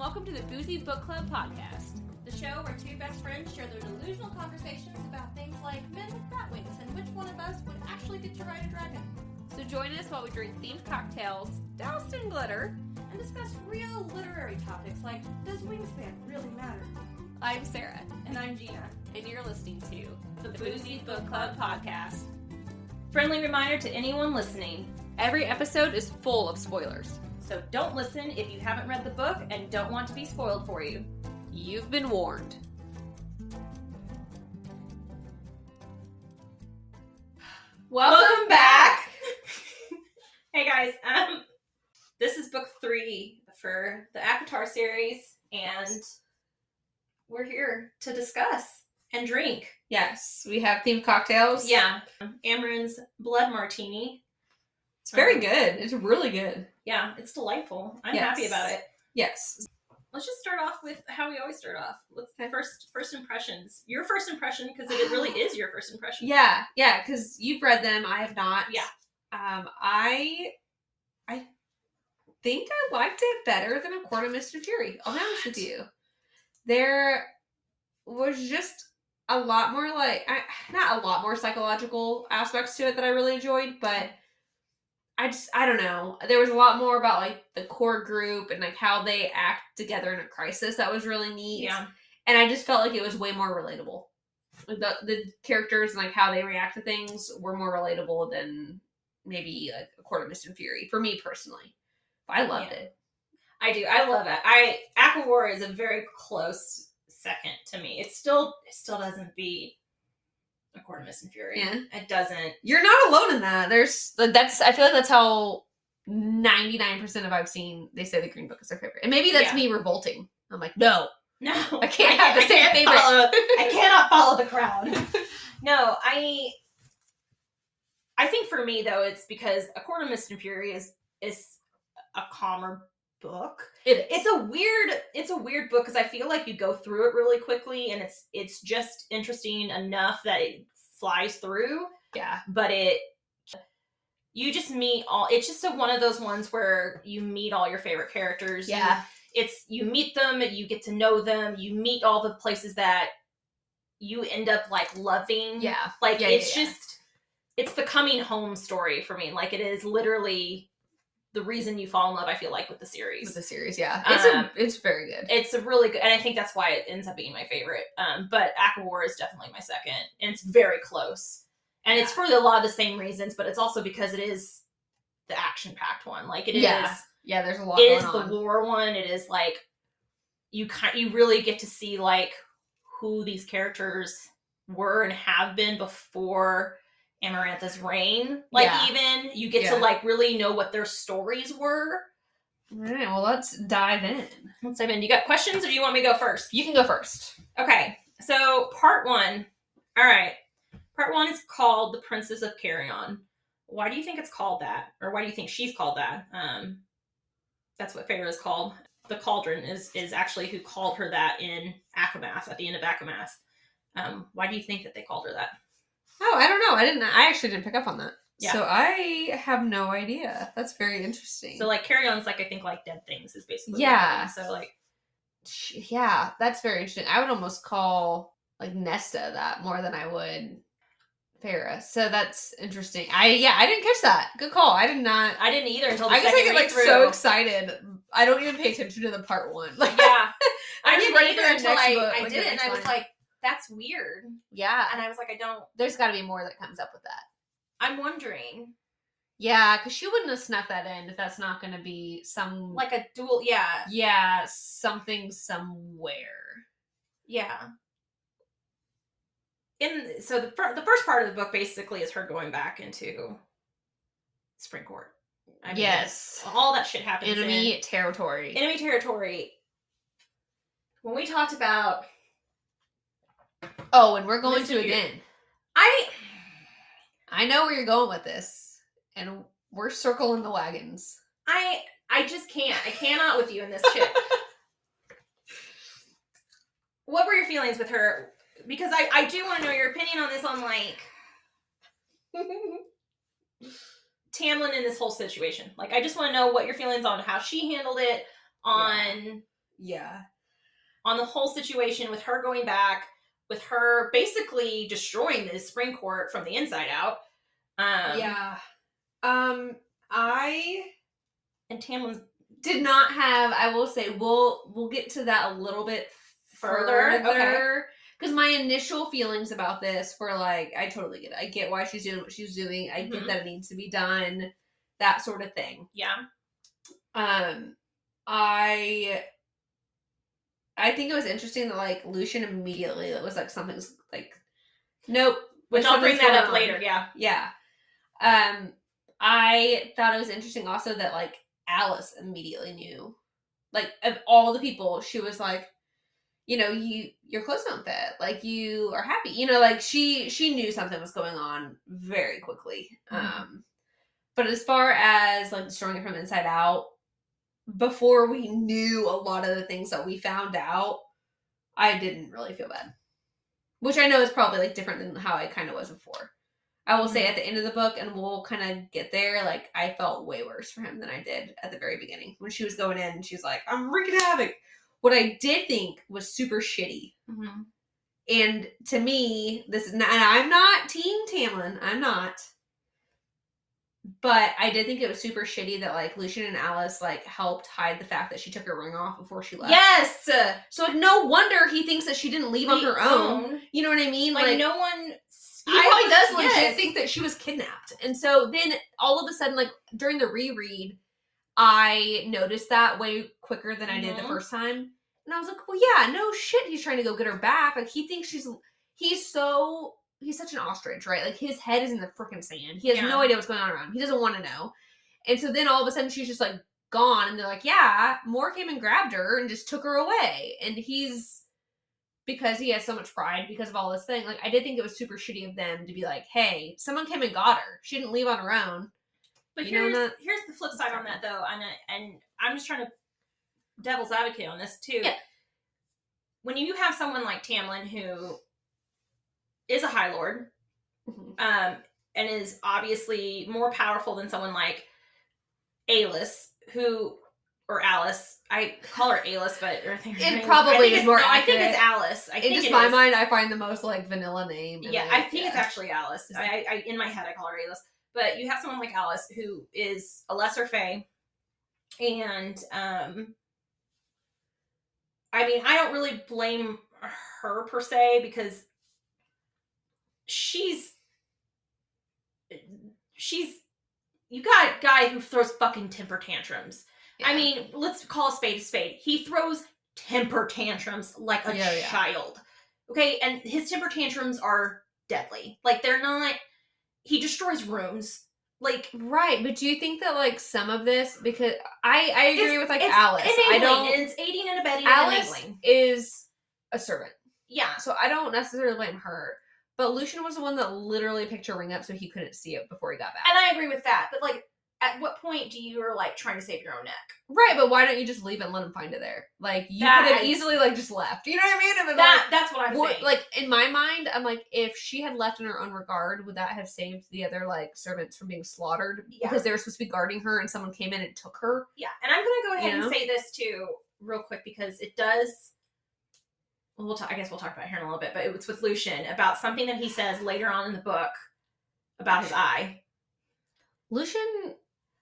welcome to the Boozy Book Club podcast. The show where two best friends share their delusional conversations about things like men with bat wings and which one of us would actually get to ride a dragon. So join us while we drink themed cocktails, doused in glitter. And discuss real literary topics like does wingspan really matter? I'm Sarah, And I'm Gina. and you're listening to the Boozy Book Club podcast. Friendly reminder to anyone listening Every episode is full of spoilers. So don't listen if you haven't read the book and don't want to be spoiled for you. You've been warned. Welcome back. hey guys, um, this is book three for the ACOTAR series, and we're here to discuss and drink. Yes, we have themed cocktails. Yeah, Amren's Blood Martini. it's very good. It's really good. Yeah, it's delightful. I'm Yes. happy about it. Yes. Let's just start off with how we always start off. Let's first first impressions. Your first impression because it really is your first impression. Yeah, yeah, because you've read them. I have not. Yeah. Um, I, I think I liked it better than A Court of Mist and Fury. I'll be honest with you. There was just a lot more like, I, not a lot more psychological aspects to it that I really enjoyed, but I just, I don't know. There was a lot more about like the core group and like how they act together in a crisis that was really neat Yeah. and I just felt like it was way more relatable. The the characters and like how they react to things were more relatable than maybe like a Court of Mist and Fury for me personally. But I loved Yeah. it. I do. I love it. I ACOWAR is a very close second to me. It still it still doesn't beat A Court of Mist and Fury. Yeah. It doesn't. You're not alone in that. There's that's I feel like that's how ninety nine percent of I've seen they say the Green Book is their favorite, and maybe that's Yeah. me revolting. I'm like, no, No. I can't have the I same favorite. Follow, I cannot follow the crowd. No, I I think for me though, it's because A Court of Mist and Fury is is a calmer book. It It's a weird it's a weird book because I feel like you go through it really quickly and it's it's just interesting enough that it flies through, yeah, but it you just meet all it's just a, one of those ones where you meet all your favorite characters. You- yeah, it's you meet them, you get to know them, you meet all the places that you end up like loving. yeah. Like Yeah, it's yeah, yeah. just it's the coming home story for me. Like it is literally the reason you fall in love, I feel like, with the series. With the series, yeah, it's Um, a, it's very good. it's a really good and I think that's why it ends up being my favorite. Um, but ACOWAR is definitely my second. And it's very close. And it's for a lot of the same reasons, but it's also because it is the action packed one. Like it is Yeah. yeah, there's a lot. it is on. the war one. It is like you kind you really get to see like who these characters were and have been before Amarantha's reign. Like Yeah. even you get Yeah. to like really know what their stories were. All right, well, let's dive in. Let's dive in. You got questions or do you want me to go first? You can go first. Okay. So part one. All right. Part one is called The Princess of Carrion. Why do you think it's called that? Or why do you think she's called that? Um that's what Feyre is called. The Cauldron is is actually who called her that in ACOMAF at the end of ACOMAF. Um, why do you think that they called her that? Oh, I don't know. I didn't. I actually didn't pick up on that. Yeah. So I have no idea. That's very interesting. So like Carrion's like I think like dead things is basically Yeah. So like yeah, that's very interesting. I would almost call like Nesta that more than I would Feyre. So that's interesting. I yeah, I didn't catch that. Good call. I did not. I didn't either until the I guess I get like read-through. so excited. I don't even pay attention to the part one. Like yeah. I'm I didn't ready either until I, book, I like, did it and I was like, that's weird. yeah, And I was like, I don't there's got to be more that comes up with that. I'm wondering. Yeah, because she wouldn't have snuck that in if that's not going to be some Like a dual yeah. yeah something somewhere. Yeah. In so the fir- the first part of the book basically is her going back into Spring Court. I mean, yes, all that shit happens enemy in territory. enemy territory. When we talked about oh, and we're going Listen to here. again. I I know where you're going with this, and we're circling the wagons. I I just can't. I cannot with you in this shit. what were your feelings with her? Because I I do want to know your opinion on this on like Tamlin in this whole situation. Like I just want to know what your feelings on how she handled it on Yeah. on the whole situation with her going back, with her basically destroying the spring court from the inside out. Um, yeah. Um I and Tamlin's did not have I will say we'll we'll get to that a little bit Further? further. Because my initial feelings about this were like, I totally get it. I get why she's doing what she's doing. I Mhm. get that it needs to be done, that sort of thing. yeah, Um, I I think it was interesting that like Lucien immediately it was like something's like, nope. which I'll bring that up on. later. Yeah, Yeah. Um, I thought it was interesting also that like Alice immediately knew, like of all the people, she was like, you know, you your clothes don't fit, like you are happy, you know, like she she knew something was going on very quickly. Mhm. Um, but as far as like destroying it from inside out, before we knew a lot of the things that we found out, I didn't really feel bad. Which I know is probably like different than how I kind of was before. I will say Mhm. at the end of the book, and we'll kind of get there, like I felt way worse for him than I did at the very beginning. When she was going in and she's like, I'm wreaking havoc. What I did think was super shitty. Mhm. And to me, this is not, and I'm not Team Tamlin. I'm not. But I did think it was super shitty that like Lucien and Alice like helped hide the fact that she took her ring off before she left. yes, So like no wonder he thinks that she didn't leave on her own. You know what I mean? Like, no one. he I probably was- does legit yes. think that she was kidnapped. And so then all of a sudden, like during the reread, I noticed that way quicker than I did the Mhm. first time. And I was like, well, yeah, no shit, he's trying to go get her back. Like he thinks she's he's so he's such an ostrich, right? Like his head is in the freaking sand. He has Yeah. no idea what's going on around. him. He doesn't want to know. And so then all of a sudden she's just like gone, and they're like, yeah, Mor came and grabbed her and just took her away. And he's because he has so much pride because of all this thing. Like I did think it was super shitty of them to be like, hey, someone came and got her. She didn't leave on her own. But You know, here's not- here's the flip side on that though, and and I'm just trying to devil's advocate on this too. Yeah. When you have someone like Tamlin who is a High Lord, Mhm. um, and is obviously more powerful than someone like Alice, who or Alice. I call her Alice, but I think It probably is it's- more no, I think it's Alice. I In just my is. mind, I find the most like vanilla name. Yeah. I think it's actually Alice. I, I in my head I call her Alice, but you have someone like Alice who is a lesser fae, and um, I mean I don't really blame her per se because she's she's you got a guy who throws fucking temper tantrums. I mean, let's call a spade a spade. He throws temper tantrums like a Yeah, yeah. child. Okay, and his temper tantrums are deadly. Like they're not he destroys rooms. Like right, but do you think that like some of this because I I agree with like Alice. I don't. it's aiding and abetting Alice and enabling. is a servant, Yeah. so I don't necessarily blame her. But Lucien was the one that literally picked her ring up so he couldn't see it before he got back. And I agree with that. But like at what point do you are like trying to save your own neck? right, but why don't you just leave it and let him find it there? Like you That- could have easily like just left. You know what I mean? That like, that's what I'm Would- saying. like in my mind, I'm like, if she had left in her own regard, would that have saved the other like servants from being slaughtered Yeah. because they were supposed to be guarding her and someone came in and took her? Yeah, and I'm gonna go ahead You know? and say this too, real quick, because it does. Well, talk, I guess we'll talk about it here in a little bit, but it's with Lucien about something that he says later on in the book about his eye. Lucien,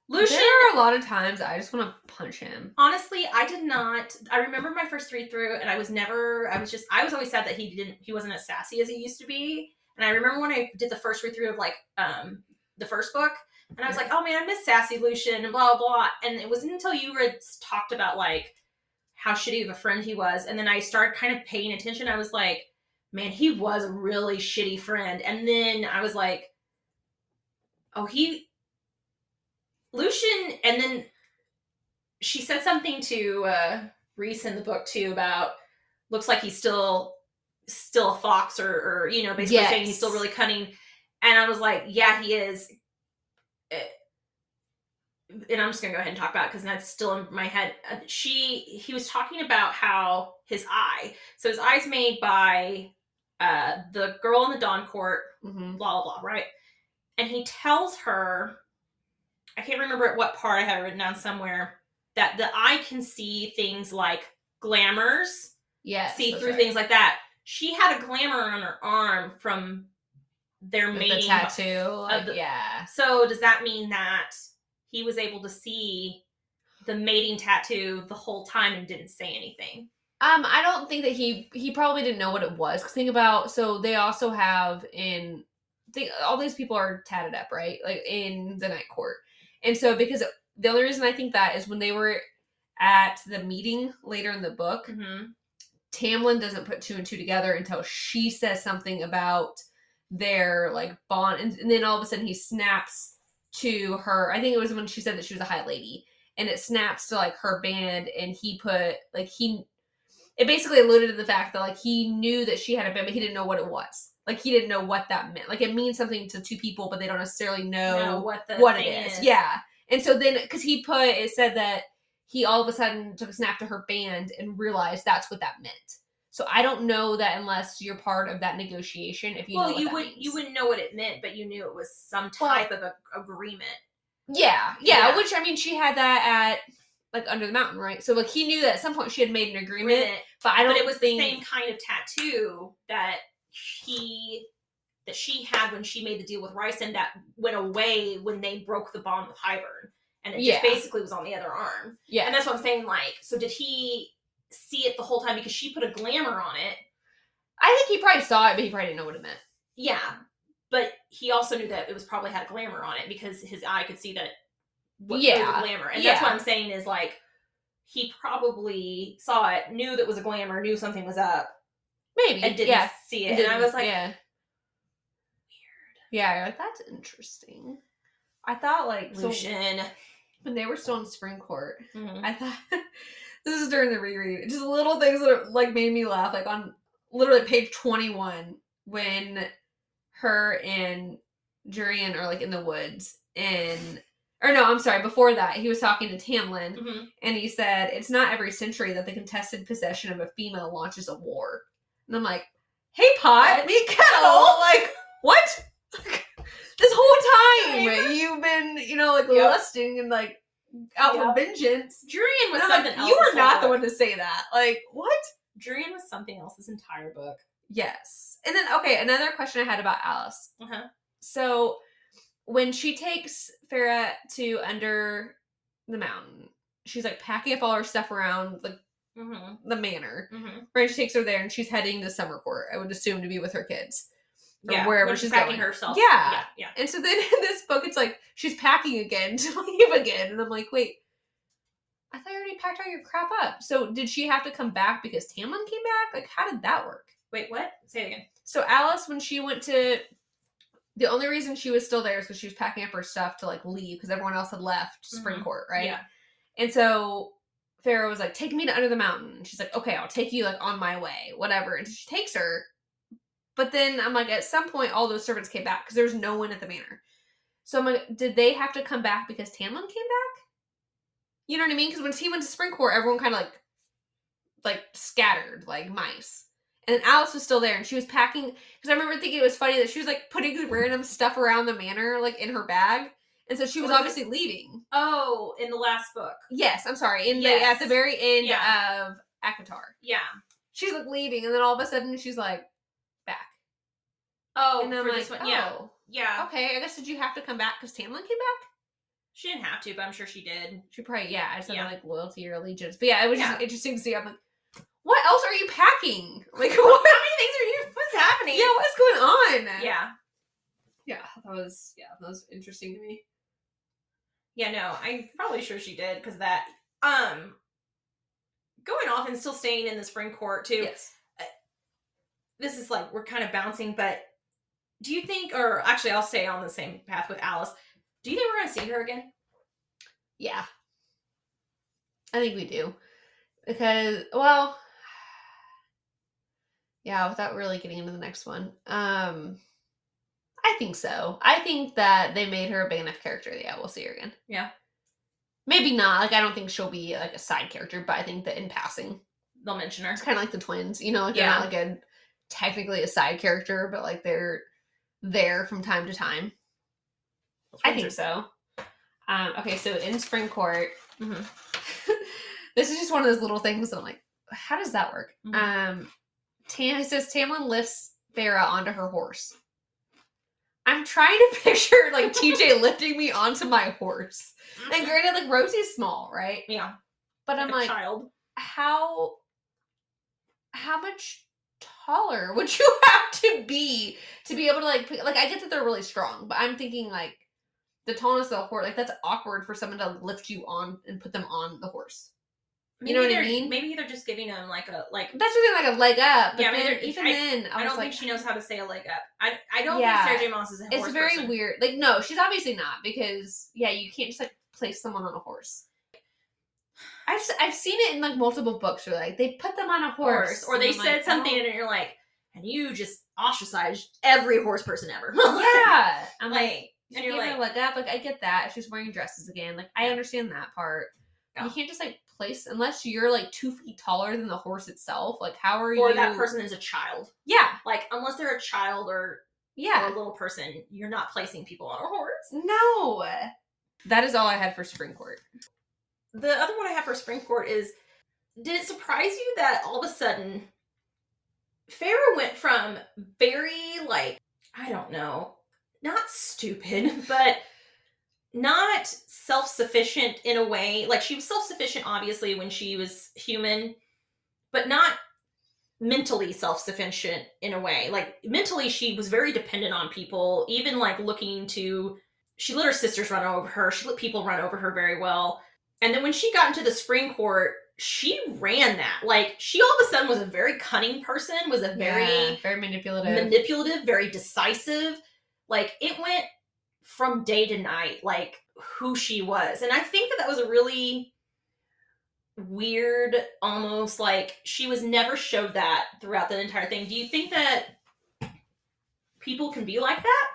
Lucien, there are a lot of times I just want to punch him. honestly, I did not. I remember my first read through, and I was never. I was just. I was always sad that he didn't. He wasn't as sassy as he used to be. And I remember when I did the first read through of like um the first book, and I was like, oh man, I miss sassy Lucien and blah blah blah. And it wasn't until you read talked about like how shitty of a friend he was, and then I started kind of paying attention. I was like, man, he was a really shitty friend. And then I was like, oh, he Lucien, and then she said something to uh, Rhys in the book too about looks like he's still still a fox or, or you know basically saying he's still really cunning and i was like yeah he is Eh, and i'm just gonna go ahead and talk about it because that's still in my head Uh, she he was talking about how his eye so his eye's made by uh the girl in the dawn court Mm-hmm. blah blah blah, right? And he tells her, I can't remember at what part I had written down somewhere, that the eye can see things like glamours, Yes. see through right. things like that. She had a glamour on her arm from their mating. the tattoo. like, the- yeah. So does that mean that he was able to see the mating tattoo the whole time and didn't say anything? Um, I don't think that he he probably didn't know what it was. 'Cause think about so they also have in think all these people are tatted up, right? Like in the night court, and so because the only reason I think that is when they were at the meeting later in the book, Mm-hmm. Tamlin doesn't put two and two together until she says something about their like bond, and, and then all of a sudden he snaps to her. I think it was when she said that she was a high lady, and it snaps to like her band, and he put like he. It basically alluded to the fact that like he knew that she had a band, but he didn't know what it was. Like he didn't know what that meant. Like it means something to two people, but they don't necessarily know know what the what it thing is. Yeah. And so then, because he put, it said that he all of a sudden took a snap to her band and realized that's what that meant. So I don't know that unless you're part of that negotiation, if you know well, what you would means. you wouldn't know what it meant, but you knew it was some Well- type of a, agreement. Yeah, yeah, Yeah. Which I mean, she had that at like under the mountain, right? So like he knew that at some point she had made an agreement, Agreement, but I don't. but it was the same kind of tattoo that he that she had when she made the deal with Rhysand that went away when they broke the bond with Hybern, and it Yeah. just basically was on the other arm. Yeah, And that's what I'm saying. Like, so did he see it the whole time because she put a glamour on it? I think he probably saw it, but he probably didn't know what it meant. Yeah, but he also knew that it was probably had a glamour on it because his eye could see that. What Yeah, glamour, and that's yeah. what I'm saying is like he probably saw it, knew that was a glamour, knew something was up, Maybe, and didn't yeah. see it. And I was like, yeah, yeah. like that's interesting. I thought like so Lucien. when they were still in spring court, Mhm. I thought this is during the reread. Just little things that like made me laugh. Like on literally page twenty one when her and Jurian are like in the woods and or no, I'm sorry. Before that, he was talking to Tamlin, Mhm. and he said, "It's not every century that the contested possession of a female launches a war." And I'm like, "Hey, pot, me kettle." Like, what? this whole time you've been, you know, like Yep. lusting and like out Yep. for vengeance. Jurian was something like, else. you were not the one to say that. Like, what? Jurian was something else this entire book. Yes. And then, okay, another question I had about Alice. Uh-huh. So, when she takes Feyre to under the mountain, she's like packing up all her stuff around the, Mm-hmm. the manor. Mm-hmm. Right? She takes her there and she's heading to summer court, I would assume, to be with her kids. Yeah, wherever when she's packing going. herself. Yeah. yeah, yeah. And so then in this book, it's like she's packing again to leave again. And I'm like, wait, I thought you already packed all your crap up. So did she have to come back because Tamlin came back? Like, how did that work? Wait, what? Say it again. So Alice, when she went to, the only reason she was still there is because she was packing up her stuff to like leave because everyone else had left Spring Mhm. Court, right? Yeah. And so Feyre was like, "Take me to under the mountain." And she's like, "Okay, I'll take you like on my way, whatever." And she takes her, but then I'm like, at some point, all those servants came back because there was no one at the manor. So I'm like, did they have to come back because Tamlin came back? You know what I mean? Because when he went to Spring Court, everyone kind of like, like scattered like mice. And then Alice was still there, and she was packing. Because I remember thinking it was funny that she was like putting random stuff around the manor, like in her bag, and so she was Was it- obviously leaving. Oh, in the last book. Yes, I'm sorry. In the at the very end Yeah. of ACOTAR, Yeah. she's like leaving, and then all of a sudden she's like Oh, and I'm for like, this one. Yeah. oh, Yeah. okay. I guess did you have to come back because Tamlin came back? She didn't have to, but I'm sure she did. She probably yeah. I just Yeah. like loyalty or allegiance, but yeah, it was Yeah. just interesting to see. I'm like, what else are you packing? Like How many things are you? What's happening? yeah, what's going on? Yeah. yeah. That was yeah, that was interesting to me. Yeah, no, I'm probably sure she did because that. Um, going off and still staying in the spring court too. Yes. This is like we're kind of bouncing, but do you think, or actually, I'll stay on the same path with Alice. Do you think we're gonna see her again? Yeah. I think we do. Because, well, yeah, without really getting into the next one. Um I think so. I think that they made her a big enough character. Yeah, we'll see her again. Yeah. Maybe not. Like I don't think she'll be like a side character, but I think that in passing, They'll mention her. it's kind of like the twins. You know, like they're not like a technically a side character, but like they're there from time to time. I think so. Um, okay, so in Spring Court, Mhm. this is just one of those little things that I'm like, how does that work? Mhm. Um, Tam it says Tamlin lifts Feyre onto her horse. I'm trying to picture like TJ lifting me onto my horse. And granted, like Rosie's small, right? yeah, But I'm like like, child. how how much taller would you have to be to be able to like like I get that they're really strong, but I'm thinking like the tallness of the horse, like that's awkward for someone to lift you on and put them on the horse. You know what I mean? Maybe they're just giving them like a like. That's just like a leg up. But Yeah, then, even I- then, I, I, don't like, think she knows how to say a leg up. I I don't Yeah. think Sarah J. Maas is a it's very person. weird. Like, no, she's obviously not because yeah, you can't just like place someone on a horse. I've I've seen it in like multiple books where like they put them on a horse, horse, or they I'm said like, something oh. and you're like, and you just ostracized every horse person ever. Yeah, I'm like, like, and you're like, like, up. Like I get that she's wearing dresses again. Like I understand that part. Yeah. You can't just like place unless you're like two feet taller than the horse itself. Like how are you? or that person is a child. Yeah, Like, unless they're a child or, yeah. or a little person, you're not placing people on a horse. No. That is all I had for spring court. The other one I have for spring court is did it surprise you that all of a sudden Feyre went from very like I don't know, not stupid, but not self-sufficient in a way. Like she was self-sufficient obviously when she was human, but not mentally self-sufficient in a way. Like mentally she was very dependent on people, even like looking to she let her sisters run over her, she let people run over her very well. And then when she got into the Supreme court, she ran that. Like she all of a sudden was a very cunning person, was a very Yeah, very manipulative. manipulative, very decisive. Like it went from day to night, like who she was. And I think that that was a really weird, almost like she was never showed that throughout the entire thing. Do you think that people can be like that?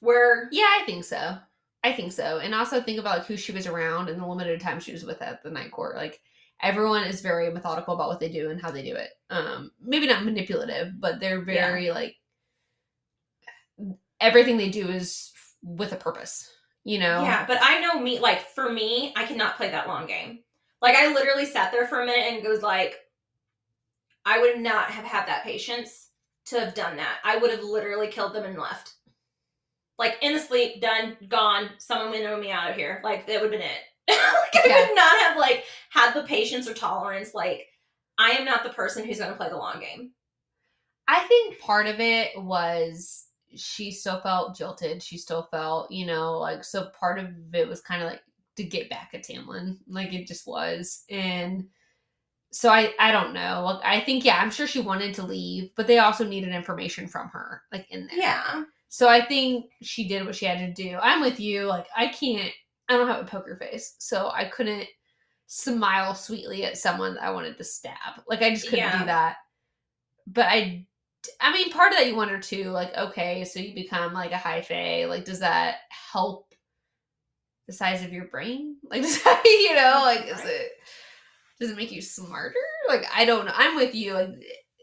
Where yeah, I think so. I think so. And also think about like who she was around and the limited time she was with at the night court. Like everyone is very methodical about what they do and how they do it. Um, maybe not manipulative, but they're very like everything they do is with a purpose. You know? Yeah, but I know me, like, for me, I cannot play that long game. Like, I literally sat there for a minute and goes, like, I would not have had that patience to have done that. I would have literally killed them and left. Like, in the sleep, done, gone, someone would know me out of here. Like, that would have been it. like, I Yeah. would not have, like, had the patience or tolerance. Like, I am not the person who's going to play the long game. I think part of it was she still felt jilted. She still felt, you know, like so part of it was kind of like to get back at Tamlin. Like it just was. And so I I don't know. Like I think yeah, I'm sure she wanted to leave, but they also needed information from her like in there. Yeah. So I think she did what she had to do. I'm with you. Like I can't I don't have a poker face. So I couldn't smile sweetly at someone that I wanted to stab. Like I just couldn't Yeah. do that. But I I mean part of that you wonder too, like, okay, so you become like a high fae. Like does that help the size of your brain? Like does that you know, like is it does it make you smarter? Like I don't know. I'm with you. Like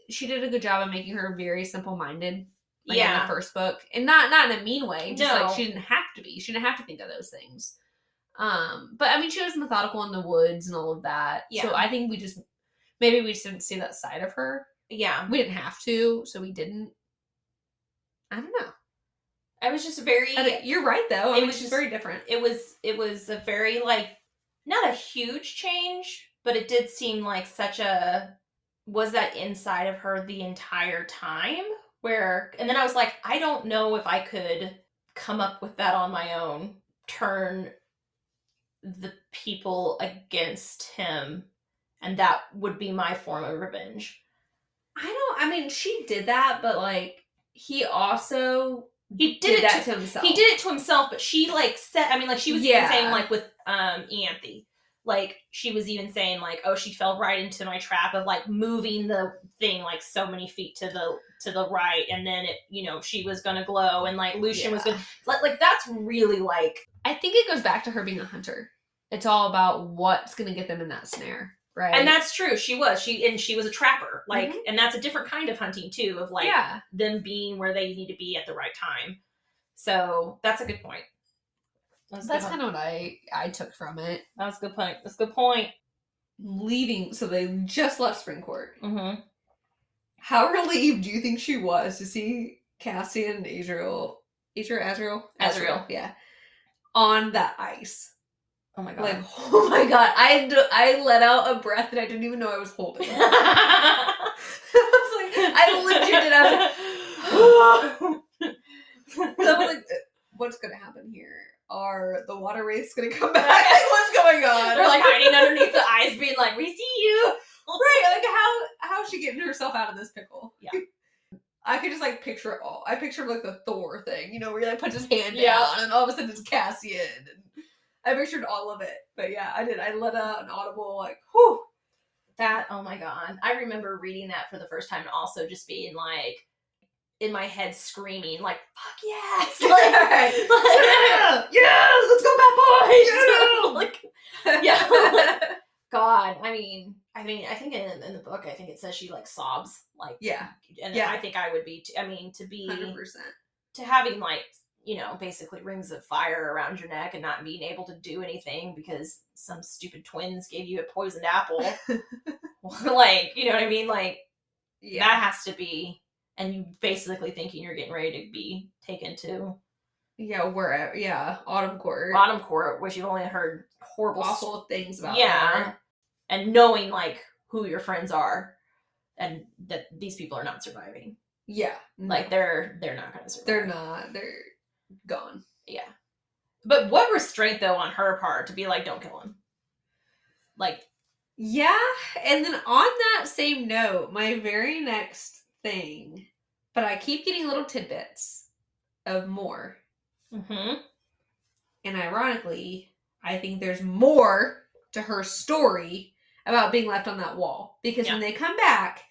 she did a good job of making her very simple minded like in yeah. the first book and not not in a mean way just No. like she didn't have to be she didn't have to think of those things um but i mean she was methodical in the woods and all of that Yeah. so i think we just maybe we just didn't see that side of her yeah. we didn't have to so we didn't i don't know I was just very. You're right though i It mean was she's just- very different it was it was a very like not a huge change but it did seem like such a was that inside of her the entire time where and then i was like i don't know if i could come up with that on my own turn the people against him and that would be my form of revenge i don't i mean she did that but like he also he did, did, it that to, to himself he did it to himself but she like said i mean like she was even Yeah. saying like with um Ianthe like she was even saying like oh she fell right into my trap of like moving the thing like so many feet to the to the right and then it you know she was gonna glow and like lucien was gonna like, like that's really like i think it goes back to her being a hunter. It's all about what's gonna get them in that snare right? And that's true she was she and she was a trapper like Mhm. and that's a different kind of hunting too of like yeah. them being where they need to be at the right time. So that's a good point that's, that's kind of what i i took from it That's a good point. That's a good point. leaving. So they just left spring court. Mm-hmm. How relieved do you think she was to see Cassian and Azriel, Azriel, Azriel, Azriel. yeah, on that ice? Oh my god. Like, oh my god, I I let out a breath that I didn't even know I was holding. I was like, I legit did. I was like, I was like, what's gonna happen here? Are the water wraiths gonna come back? What's going on? They're like hiding underneath the ice, being like, "We see you." right? Like how how's she getting herself out of this pickle? Yeah. I could just like picture it all. I picture like the Thor thing, you know, where he like puts his hand Yeah. down and all of a sudden it's Cassian. And I pictured all of it. But yeah, I did. I let out an audible like, whew. That oh my god. I remember reading that for the first time and also just being like in my head screaming like fuck yes. Like, yeah, yes, let's go, bad boys. like yeah. God, I mean, I mean, I think in, in the book, I think it says she like sobs, like yeah, and Yeah. I think I would be. T- I mean, to be hundred percent. to having like you know basically rings of fire around your neck and not being able to do anything because some stupid twins gave you a poisoned apple, like you know what I mean, like Yeah, that has to be, and you basically thinking you're getting ready to be taken to yeah, where yeah, autumn court, bottom court, which you've only heard horrible awful things about. yeah and knowing like who your friends are and that these people are not surviving yeah, like they're they're not gonna survive they're not. They're gone. yeah but what restraint though on her part to be like don't kill him like Yeah, and then on that same note, my very next thing, but I keep getting little tidbits of more. mm-hmm. And ironically, I think there's more to her story about being left on that wall. Because when they come back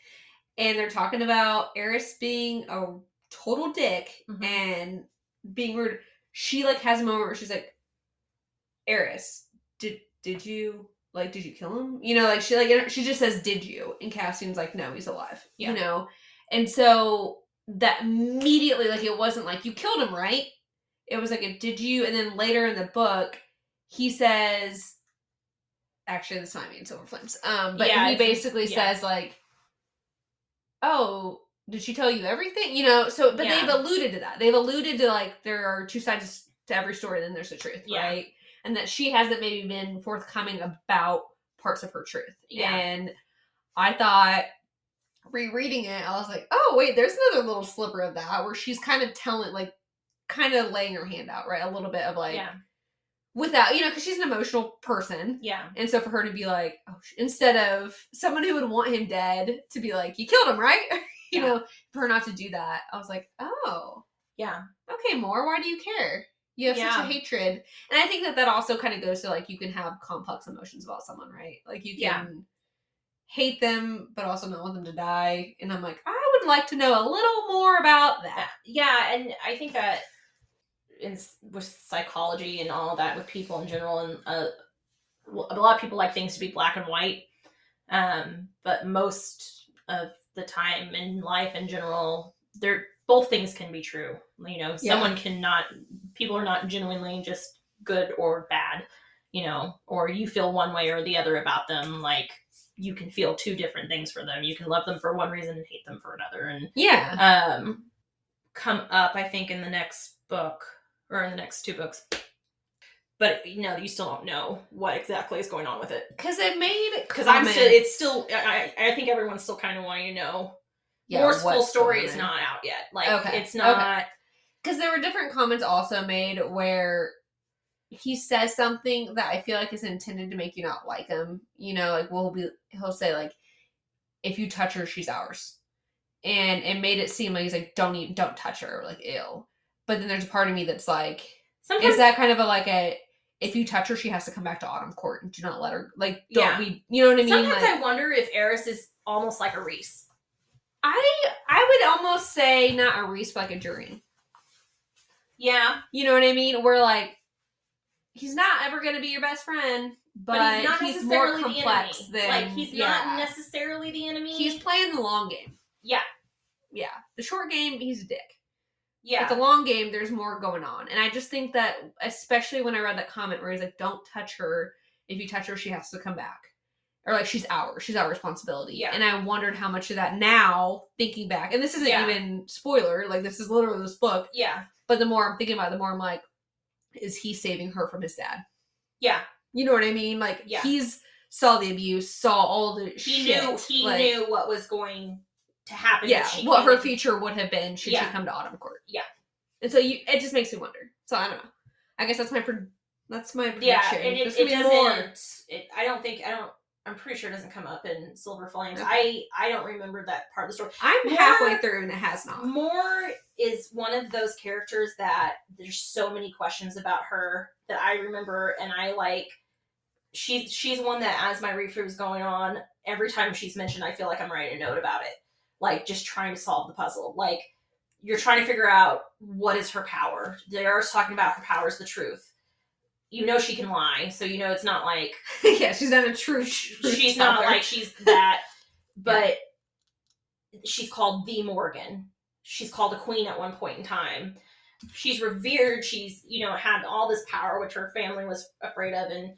and they're talking about Eris being a total dick Mhm. and being rude, she like has a moment where she's like, Eris, did did you like did you kill him? You know, like she like she just says, Did you? And Cassian's like, No, he's alive. Yeah. You know? And so that immediately, like it wasn't like you killed him, right? It was like a did you and then later in the book, he says actually this time in Silver Flames. Um, but Yeah, he basically yeah. says like, "Oh, did she tell you everything?" You know. So, but Yeah. they've alluded to that. They've alluded to like there are two sides to every story. and Then there's the truth, right? And that she hasn't maybe been forthcoming about parts of her truth. Yeah. And I thought rereading it, I was like, "Oh, wait, there's another little sliver of that where she's kind of telling like." kind of laying her hand out right a little bit of like yeah without you know because she's an emotional person yeah and so for her to be like, oh, sh- instead of someone who would want him dead to be like, you killed him, right? you Yeah. know, for her not to do that, I was like, oh, yeah okay, more. Why do you care? You have such a hatred, and I think that that also kind of goes to like you can have complex emotions about someone, right? Like you can Yeah. Hate them, but also not want them to die. And I'm like, I would like to know a little more about that. yeah and i think that in with psychology and all that with people in general and uh, a lot of people like things to be black and white um but most of the time in life in general they're both things can be true you know Yeah. someone cannot people are not genuinely just good or bad you know or you feel one way or the other about them like you can feel two different things for them. You can love them for one reason and hate them for another. And Yeah. um come up i think in the next book or in the next two books. But you know you still don't know what exactly is going on with it. Because it made because i'm still it's still I, I think everyone's still kind of wanting to know. Yeah, Mor's full story is not out yet. Like Okay, it's not because there were different comments also made where he says something that I feel like is intended to make you not like him. You know, like we'll be he'll say like, if you touch her, she's ours, and it made it seem like he's like, don't even don't touch her, like ill. But then there's a part of me that's like, sometimes is that kind of a like a if you touch her, she has to come back to Autumn Court and do not let her like don't Yeah. we you know what I mean? sometimes Like, i wonder if eris is almost like a rhys I I would almost say not a Rhys, but like a Durin. yeah You know what I mean? We're like, he's not ever going to be your best friend, but, but, he's not more necessarily complex the enemy than like he's yeah. not necessarily the enemy He's playing the long game. yeah Yeah, the short game, he's a dick. yeah But the long game, there's more going on, and I just think that, especially when I read that comment where he's like, "Don't touch her. If you touch her, she has to come back." or like she's ours. She's our responsibility. Yeah. And I wondered how much of that now, thinking back, and this isn't Yeah. even spoiler. Like this is literally this book. Yeah. But the more I'm thinking about it, the more I'm like, is he saving her from his dad? Yeah. You know what I mean? Like Yeah. he's saw the abuse, saw all the He shit. knew he like, knew what was going to happen. Yeah, what her in. future would have been should Yeah. she come to Autumn Court. Yeah. And so you, it just makes me wonder. So I don't know. I guess that's my that's my prediction. Yeah, and it, it doesn't. It, I don't think I don't. I'm pretty sure it doesn't come up in Silver Flames. I I don't remember that part of the story. I'm More- halfway through and it has not. Mor is one of those characters that there's so many questions about her that I remember, and I like. She's she's one that as my read through is going on, every time she's mentioned, I feel like I'm writing a note about it, like just trying to solve the puzzle. Like you're trying to figure out what is her power. They're talking about her power is the truth. You know she can lie, so you know it's not like yeah, she's not a true. she's not like she's that, but she's called the Morrigan. She's called a queen at one point in time. She's revered. She's you know had all this power, which her family was afraid of, and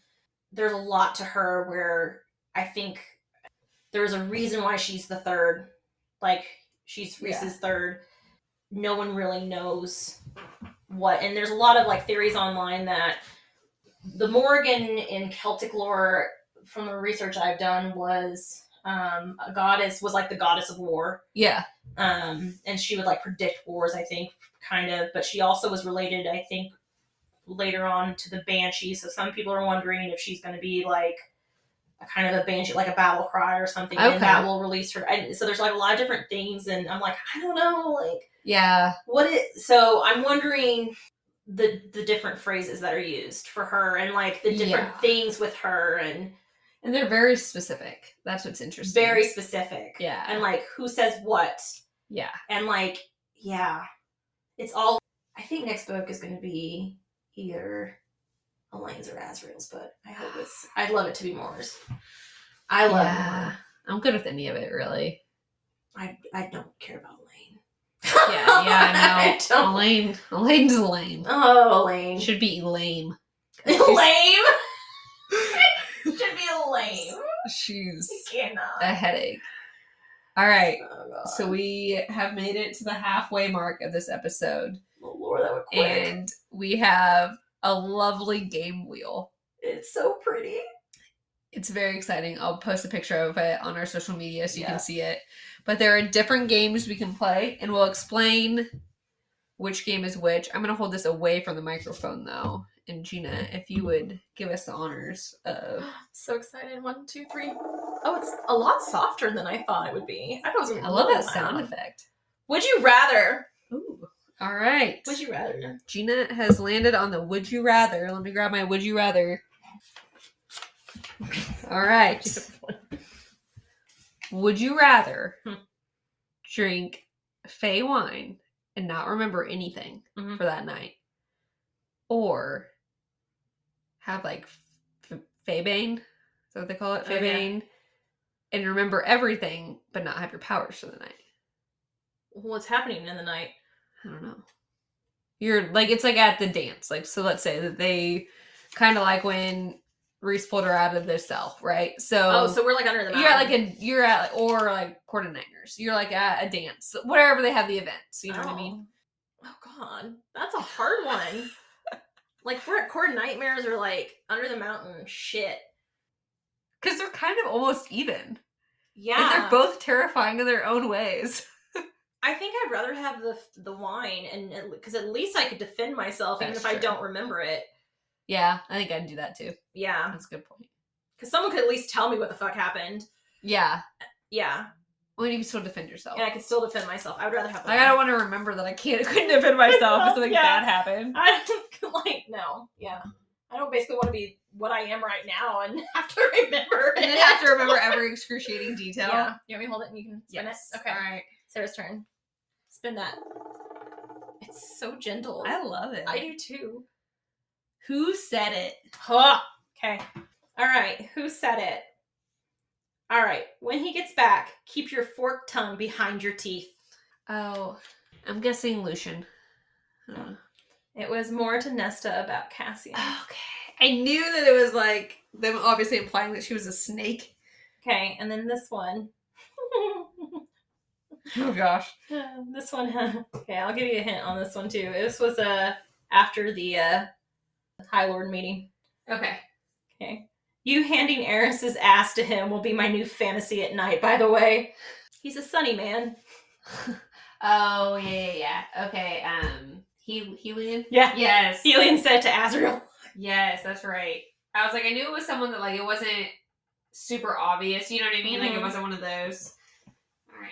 there's a lot to her where I think there's a reason why she's the third. Like she's Yeah. Rhys's third. No one really knows what, and there's a lot of like theories online that the Morrigan in Celtic lore, from the research I've done, was um, a goddess was like the goddess of war, yeah, um, and she would like predict wars. I think kind of, but she also was related. I think later on to the banshee. So some people are wondering if she's going to be like a kind of a banshee, like a battle cry or something, Okay. and that will release her. And so there's like a lot of different things, and I'm like, I don't know, like yeah, what it so i'm wondering the the different phrases that are used for her and like the different Yeah. things with her and and they're very specific. That's what's interesting. very specific Yeah. and like who says what yeah, and like yeah it's all i think next book is going to be either elain's or azriel's but i hope it's i'd love it to be mor's i love yeah. I'm good with any of it, really. i i don't care about Yeah, yeah, I know. Elain, Elain's lame. oh elain Should be lame. lame should be lame She's a headache. All right. Oh, So we have made it to the halfway mark of this episode, Oh, Lord, that would quick. and we have a lovely game wheel. it's so pretty. It's very exciting. I'll post a picture of it on our social media so you Yeah. can see it. But there are different games we can play, and we'll explain which game is which. I'm going to hold this away from the microphone though. And Gina, if you would give us the honors of. So excited. One, two, three. Oh, it's a lot softer than I thought it would be. I thought it was I love that sound loud. effect. Would you rather? Ooh. All right. Would you rather? Gina has landed on the would you rather. Let me grab my would you rather. All right. Would you rather Hmm. drink Fey wine and not remember anything Mhm. for that night? Or have like f- faebane? Is that what they call it? Oh, yeah. And remember everything, but not have your powers for the night. What's happening in the night? I don't know. You're like it's like at the dance. Like so let's say that they kind of like when Rhys pulled her out of the cell, right? So Oh, so we're like under the mountain. you're at like a you're at or like court of nightmares. You're like at a dance. Wherever they have the events. You know what I mean? Oh, oh God, that's a hard one. like we're at Court Nightmares or like Under the Mountain. Shit. Because they're kind of almost even. Yeah. And they're both terrifying in their own ways. I think I'd rather have the the wine and because at least I could defend myself even That's if I don't remember it. Yeah, I think I'd do that too. Yeah, That's a good point. because someone could at least tell me what the fuck happened. Yeah. Yeah, Well, you can still defend yourself. and I could still defend myself. I would rather have. Like I don't want to remember that I can't couldn't defend myself if something Yeah. bad happened. I don't like no. Yeah, I don't basically want to be what I am right now and have to remember. And then have to remember every excruciating detail. Yeah, you want me to hold it and you can spin Yes. it. Okay, All right. Sarah's turn. Spin that. It's so gentle. I love it. I do too. Who said it? Huh. Okay. All right. Who said it? All right. When he gets back, keep your forked tongue behind your teeth. Oh, I'm guessing Lucien. It was more to Nesta about Cassian. Okay. I knew that it was like them obviously implying that she was a snake. Okay, and then this one. Oh gosh. this one. Okay, I'll give you a hint on this one too. This was uh after the uh High Lord meeting. Okay. Okay. You handing Eris's ass to him will be my new fantasy at night, by the way. He's a sunny man. Oh yeah, yeah, yeah. Okay. Um, he Helion. Yeah. Yes. Helion said to Azriel. Yes, that's right. I was like, I knew it was someone that like it wasn't super obvious. You know what I mean? Like it Mhm. wasn't one of those. All right.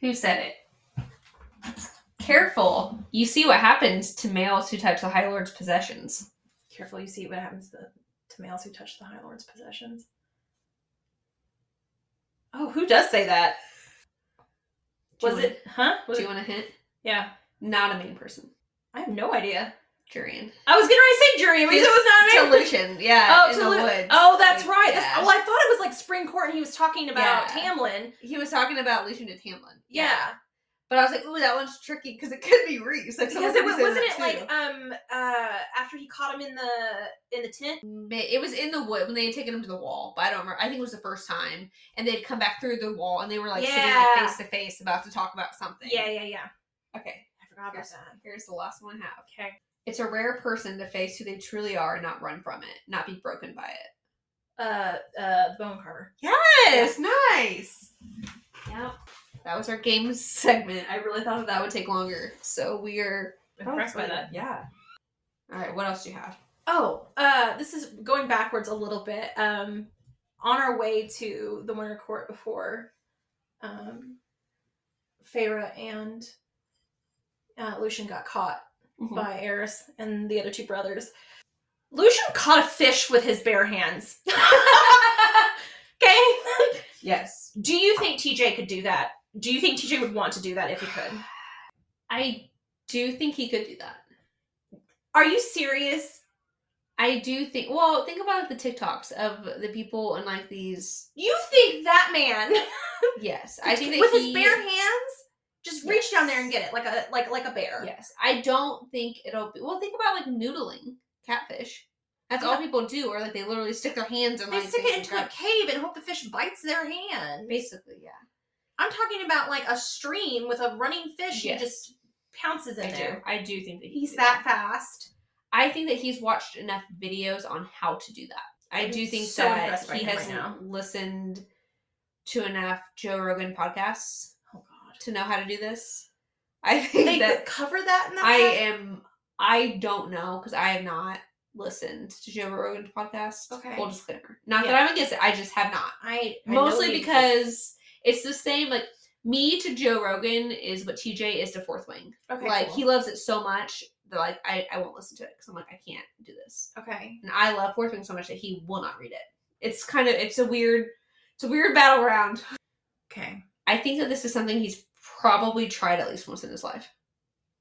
Who said it? Careful. You see what happens to males who touch the High Lord's possessions. Careful, you see what happens to, to males who touch the High Lord's possessions. Oh, who does say that? Do Was it? Huh? Was Do you want a hint? Yeah. Not a main person. I have no idea. Jurian. I was to say Jury, but it was not a man. Solution. Yeah. Oh, in to the woods. oh, that's Like, right. That's, yeah. well, I thought it was like Spring Court, and he was talking about Yeah. Tamlin. He was talking about Lucien to Tamlin. Yeah, But I was like, ooh, that one's tricky because it could be Rhys. Like, because it was, wasn't it too. like um uh after he caught him in the in the tent. It was in the wood when they had taken him to the wall, but I don't remember. I think it was the first time, and they'd come back through the wall, and they were like sitting Yeah. like face to face about to talk about something. Yeah, yeah, yeah. Okay. I forgot about Here's, that. here's the last one I have. Okay. It's a rare person to face who they truly are and not run from it, not be broken by it. Uh, uh, bone carver. Yes, nice. Yep. That was our games segment. I really thought that would take longer, so we are Impressed by that. Yeah. All right. What else do you have? Oh, uh, this is going backwards a little bit. Um, on our way to the Winter Court before, um, Feyre and uh, Lucien got caught Mm-hmm. by Eris and the other two brothers. Lucien caught a fish with his bare hands. okay. Yes. Do you think TJ could do that? Do you think TJ would want to do that if he could? I do think he could do that. Are you serious? I do think. Well, think about the TikToks of the people and like these. You think that man Yes, I think that with he, his bare hands just reach down there and get it like a like like a bear? Yes, I don't think it'll be. Well, think about like noodling catfish. That's all people do, or like they literally stick their hands in They like stick it into a cave and hope the fish bites their hand. Basically, yeah. I'm talking about like a stream with a running fish Yes. just pounces in I do. there. I do think that he He's do that fast. I think that he's watched enough videos on how to do that. I I'm do think so that he has right listened to enough Joe Rogan podcasts Oh god. to know how to do this. I think They that cover that in that I podcast? am. I don't know because I have not listened to Joe Rogan's podcast. Okay. Full disclaimer. Not Yeah. that I'm against it. I just have not. I, I Mostly because it's the same. Like me to Joe Rogan is what TJ is to Fourth Wing. okay, like cool. he loves it so much that like I, I won't listen to it because I'm like I can't do this. okay. And I love Fourth Wing so much that he will not read it. It's kind of it's a weird it's a weird battleground. Okay. I think that this is something he's probably tried at least once in his life.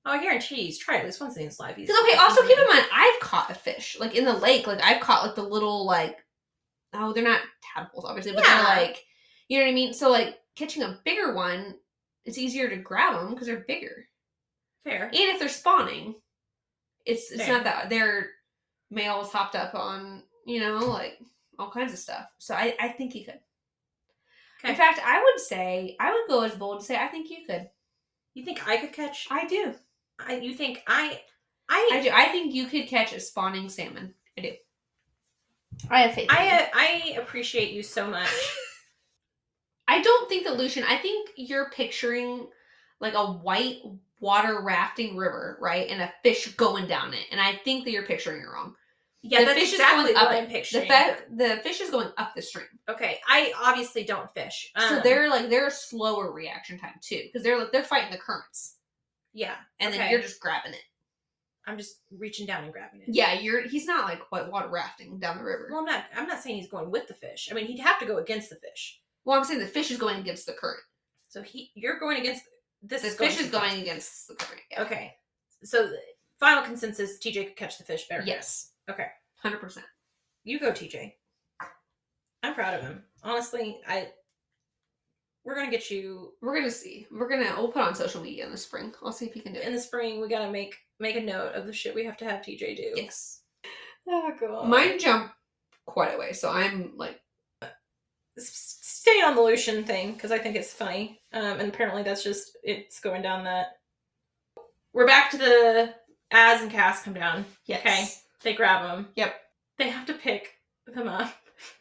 Oh, I guarantee he's tried at least once in his life. He's okay, also keep in mind, I've caught a fish like in the lake. Like I've caught like the little like oh they're not tadpoles obviously, but Yeah. they're like you know what I mean. So like catching a bigger one, it's easier to grab them because they're bigger, fair. and if they're spawning, it's it's Fair. not that they're males hopped up on you know like all kinds of stuff. So I I think he could. Okay. In fact, I would say I would go as bold to say I think you could. You think I could catch? I do. I, you think I? I I do. I think you could catch a spawning salmon. I do. I have faith. in. I, uh, I appreciate you so much. I don't think that Lucien. I think you're picturing like a white water rafting river, right, and a fish going down it. And I think that you're picturing it wrong. Yeah, The that's fish is exactly going up what it. I'm picturing. The fact the fish is going up the stream, okay, I obviously don't fish. so Um, they're like they're a slower reaction time too, because they're like they're fighting the currents, yeah, and then you're just grabbing it. I'm just reaching down and grabbing it. Yeah, you're. He's not like white water rafting down the river. Well, I'm not. I'm not saying he's going with the fish. I mean, he'd have to go against the fish. Well, I'm saying the fish is going against the current. So he, you're going against this. this fish is going against the current. Yeah. Okay, so the final consensus: TJ could catch the fish better. Yes. Okay. Hundred percent. You go, TJ. I'm proud of him. Honestly, I. We're gonna get you We're gonna see. We're gonna. We'll put on social media in the spring. I'll see if he can do it. in the spring. We gotta make make a note of the shit we have to have TJ do. Yes. Oh god. Mine jump quite a way, so I'm like, stay on the Lucien thing because I think it's funny. Um, and apparently that's just it's going down that. We're back to the Az and Cass come down. Yes. Okay. They grab them. Yep. They have to pick them up,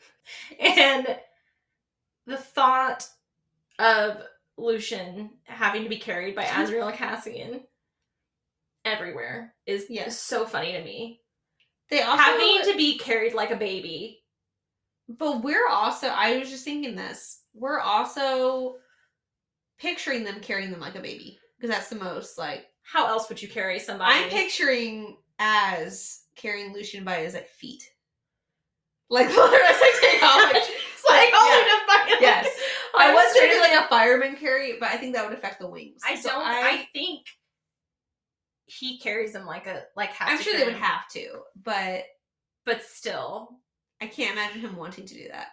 and the thought of Lucien having to be carried by Azriel and Cassian everywhere is Yes. so funny to me. They also having to be carried like a baby. But we're also I was just thinking this. We're also picturing them carrying them like a baby. Because that's the most like How else would you carry somebody? I'm picturing Az carrying Lucien by his like feet. Like literally it's like taking off, like, oh, It's like yeah. holding him by like- Yes. I was thinking like a fireman carry, but I think that would affect the wings. I So don't. I, think he carries them like a like. I'm sure they would have to, but but still, I can't imagine him wanting to do that.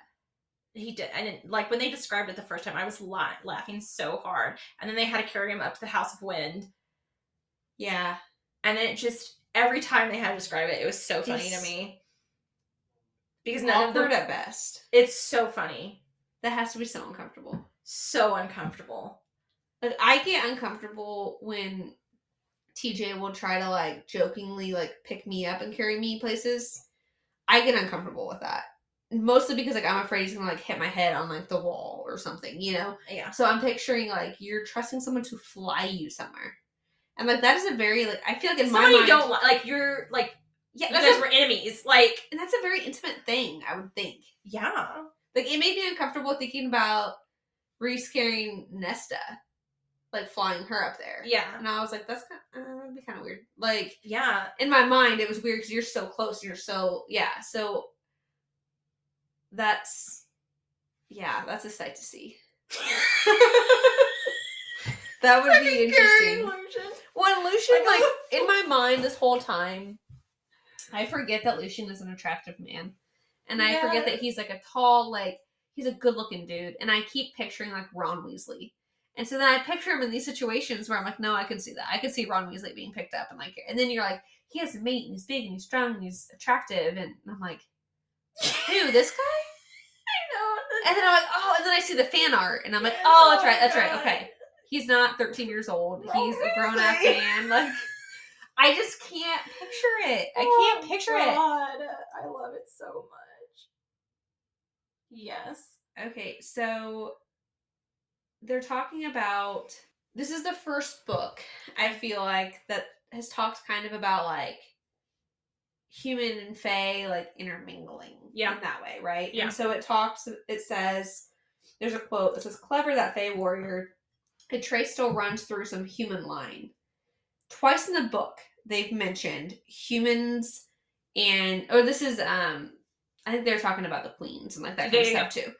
he did. And like when they described it the first time, I was la- laughing so hard. And then they had to carry him up to the House of Wind, Yeah. and then it just every time they had to describe it, it was so funny It's to me because none of them. at best. It's so funny, That has to be so uncomfortable. so uncomfortable. Like I get uncomfortable when TJ will try to like jokingly like pick me up and carry me places. I get uncomfortable with that. Mostly because like I'm afraid he's gonna like hit my head on like the wall or something, you know? Yeah. So I'm picturing like you're trusting someone to fly you somewhere. And like that is a very like I feel like in my Somebody you mind don't like. You're like Yeah, you guys a- were enemies. Like and that's a very intimate thing, I would think. yeah. Like it made me uncomfortable thinking about Rhys carrying Nesta, like flying her up there. Yeah. And I was like, that's kind uh, that'd be kind of weird. Like Yeah. in my mind, it was weird because you're so close. You're so yeah. So that's yeah, that's a sight to see. That would be interesting. When Lucien, Like, like in my mind, this whole time, I forget that Lucien is an attractive man, and I forget that he's like a tall, like he's a good-looking dude, and I keep picturing like Ron Weasley. And so then I picture him in these situations where I'm like, no, I can see that. I can see Ron Weasley being picked up, and like, and then you're like, he has a mate, and he's big, and he's strong, and he's attractive, and I'm like, who this guy? I know. And then I'm like, oh, and then I see the fan art, and I'm like, oh, oh that's oh right, that's right, okay. He's not 13 years old. Ron He's a grown ass man. Like, I just can't picture it. I Oh, can't picture it. God. I love it so much. Yes. Okay, so they're talking about this is the first book I feel like that has talked kind of about like human and fae like intermingling Yeah. in that way, right? Yeah. And so it talks it says there's a quote that says clever that fae warrior a trace still runs through some human line. Twice in the book they've mentioned humans and oh this is um I think they're talking about the queens and like that kind of Yeah, stuff too.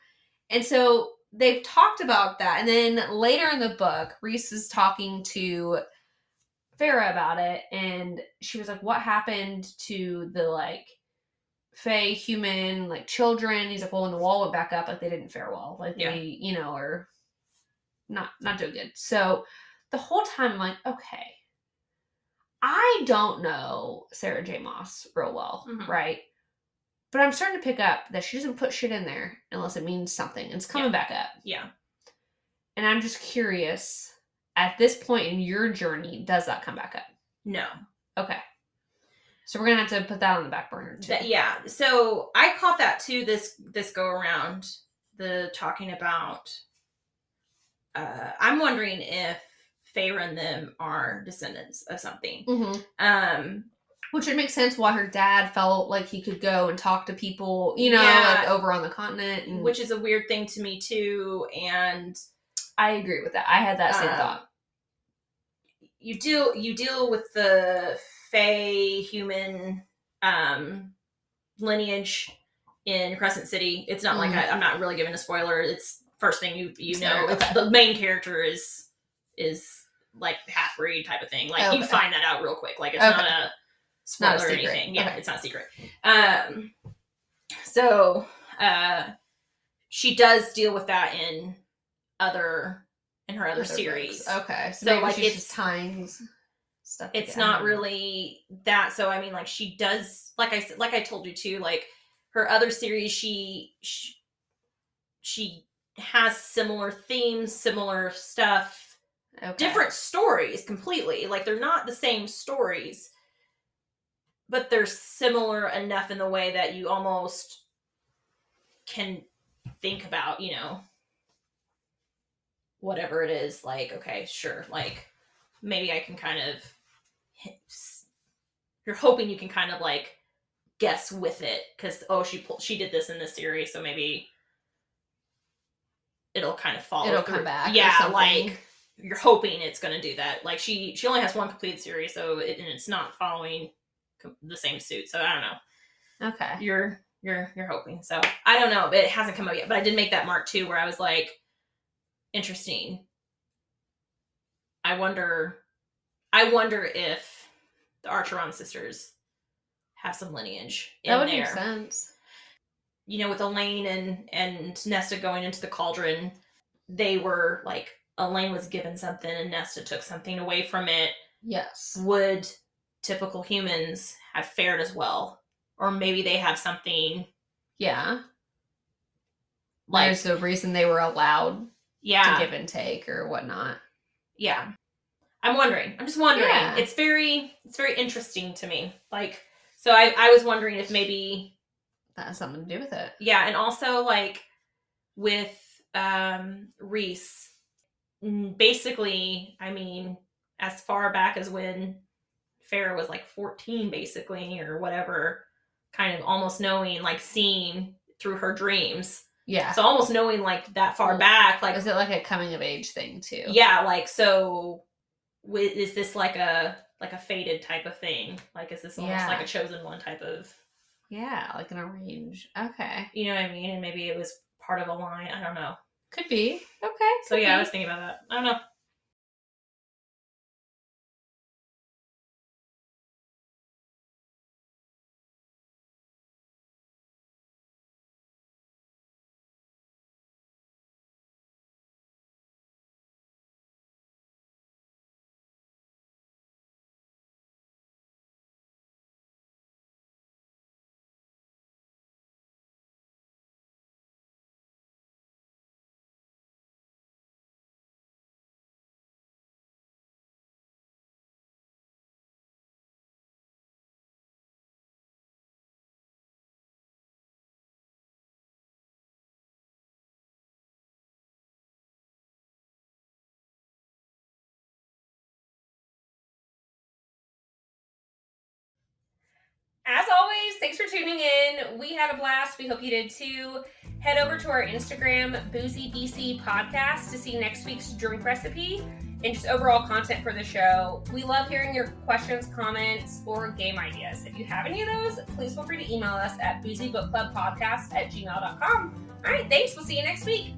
And so they've talked about that. And then later in the book, Rhys is talking to Feyre about it. And she was like, What happened to the like fae human, like children? He's like, Well, when the wall went back up, like they didn't fare well. Like Yeah. they, you know, are not not doing good. So the whole time I'm like, okay. I don't know Sarah J. Maas real well, Mhm. right? But I'm starting to pick up that she doesn't put shit in there unless it means something. It's coming back up. Yeah. And I'm just curious at this point in your journey, does that come back up? No. Okay. So we're gonna have to put that on the back burner too. That- yeah. So I caught that too this this go around. The talking about uh I'm wondering if Feyre and them are descendants of something. hmm Um Which would make sense why her dad felt like he could go and talk to people, you know, Yeah. like over on the continent. And which is a weird thing to me too and I agree with that. I had that same Um, thought. you deal you deal with the fae human um lineage in Crescent City. It's not like Mhm. I, I'm not really giving a spoiler. It's first thing you you know. Okay. the main character is is like half breed type of thing. Like you find that out real quick. Like it's Okay. not a spoiler Not a or secret. anything. Yeah, Okay. it's not secret. Um so uh she does deal with that in other in her other, Other series. books. Okay. So, So, maybe like, she's it's- just tying stuff. it's together. not really that so i mean like she does like i said like i told you too like her other series she she, she has similar themes, similar stuff, Okay. different stories completely. Like they're not the same stories, but they're similar enough in the way that you almost can think about, you know, whatever it is. Like, okay, sure, like maybe I can kind of. You're hoping you can kind of like guess with it because oh she pulled she did this in this series so maybe it'll kind of follow It'll through. come back. yeah like you're hoping it's going to do that. Like she she only has one completed series, so it, and it's not following the same suit. So I don't know. Okay. You're you're you're hoping. So I don't know. It hasn't come out yet, but I did make that mark too, where I was like, interesting. I wonder. I wonder if the Archeron sisters have some lineage in That would there make sense. you know, with Elain and and Nesta going into the cauldron, they were like Elain was given something and Nesta took something away from it. Yes. Would typical humans have fared as well? Or maybe they have something Yeah. like There's the reason they were allowed yeah, to give and take or whatnot. yeah. I'm wondering. I'm just wondering. Yeah. It's very it's very interesting to me. Like so I I was wondering if maybe That has something to do with it. Yeah, and also like with um Rhys, basically, I mean, as far back as when Feyre was like 14, basically, or whatever, kind of almost knowing, like seeing through her dreams. Yeah. So almost knowing like that far Well, back, like is it like a coming of age thing too? yeah, like so wi- is this like a like a faded type of thing? Like is this almost Yeah. like a chosen one type of Yeah, like an arrange. Okay. you know what I mean? And maybe it was part of a line. I don't know. Could be. Okay. So yeah, I was thinking about that. I don't know. As always, thanks for tuning in. We had a blast. We hope you did too. Head over to our Instagram, Boozy BC Podcast, to see next week's drink recipe and just overall content for the show. We love hearing your questions, comments, or game ideas. If you have any of those, please feel free to email us at boozybookclubpodcast at gmail.com. All right, thanks. We'll see you next week.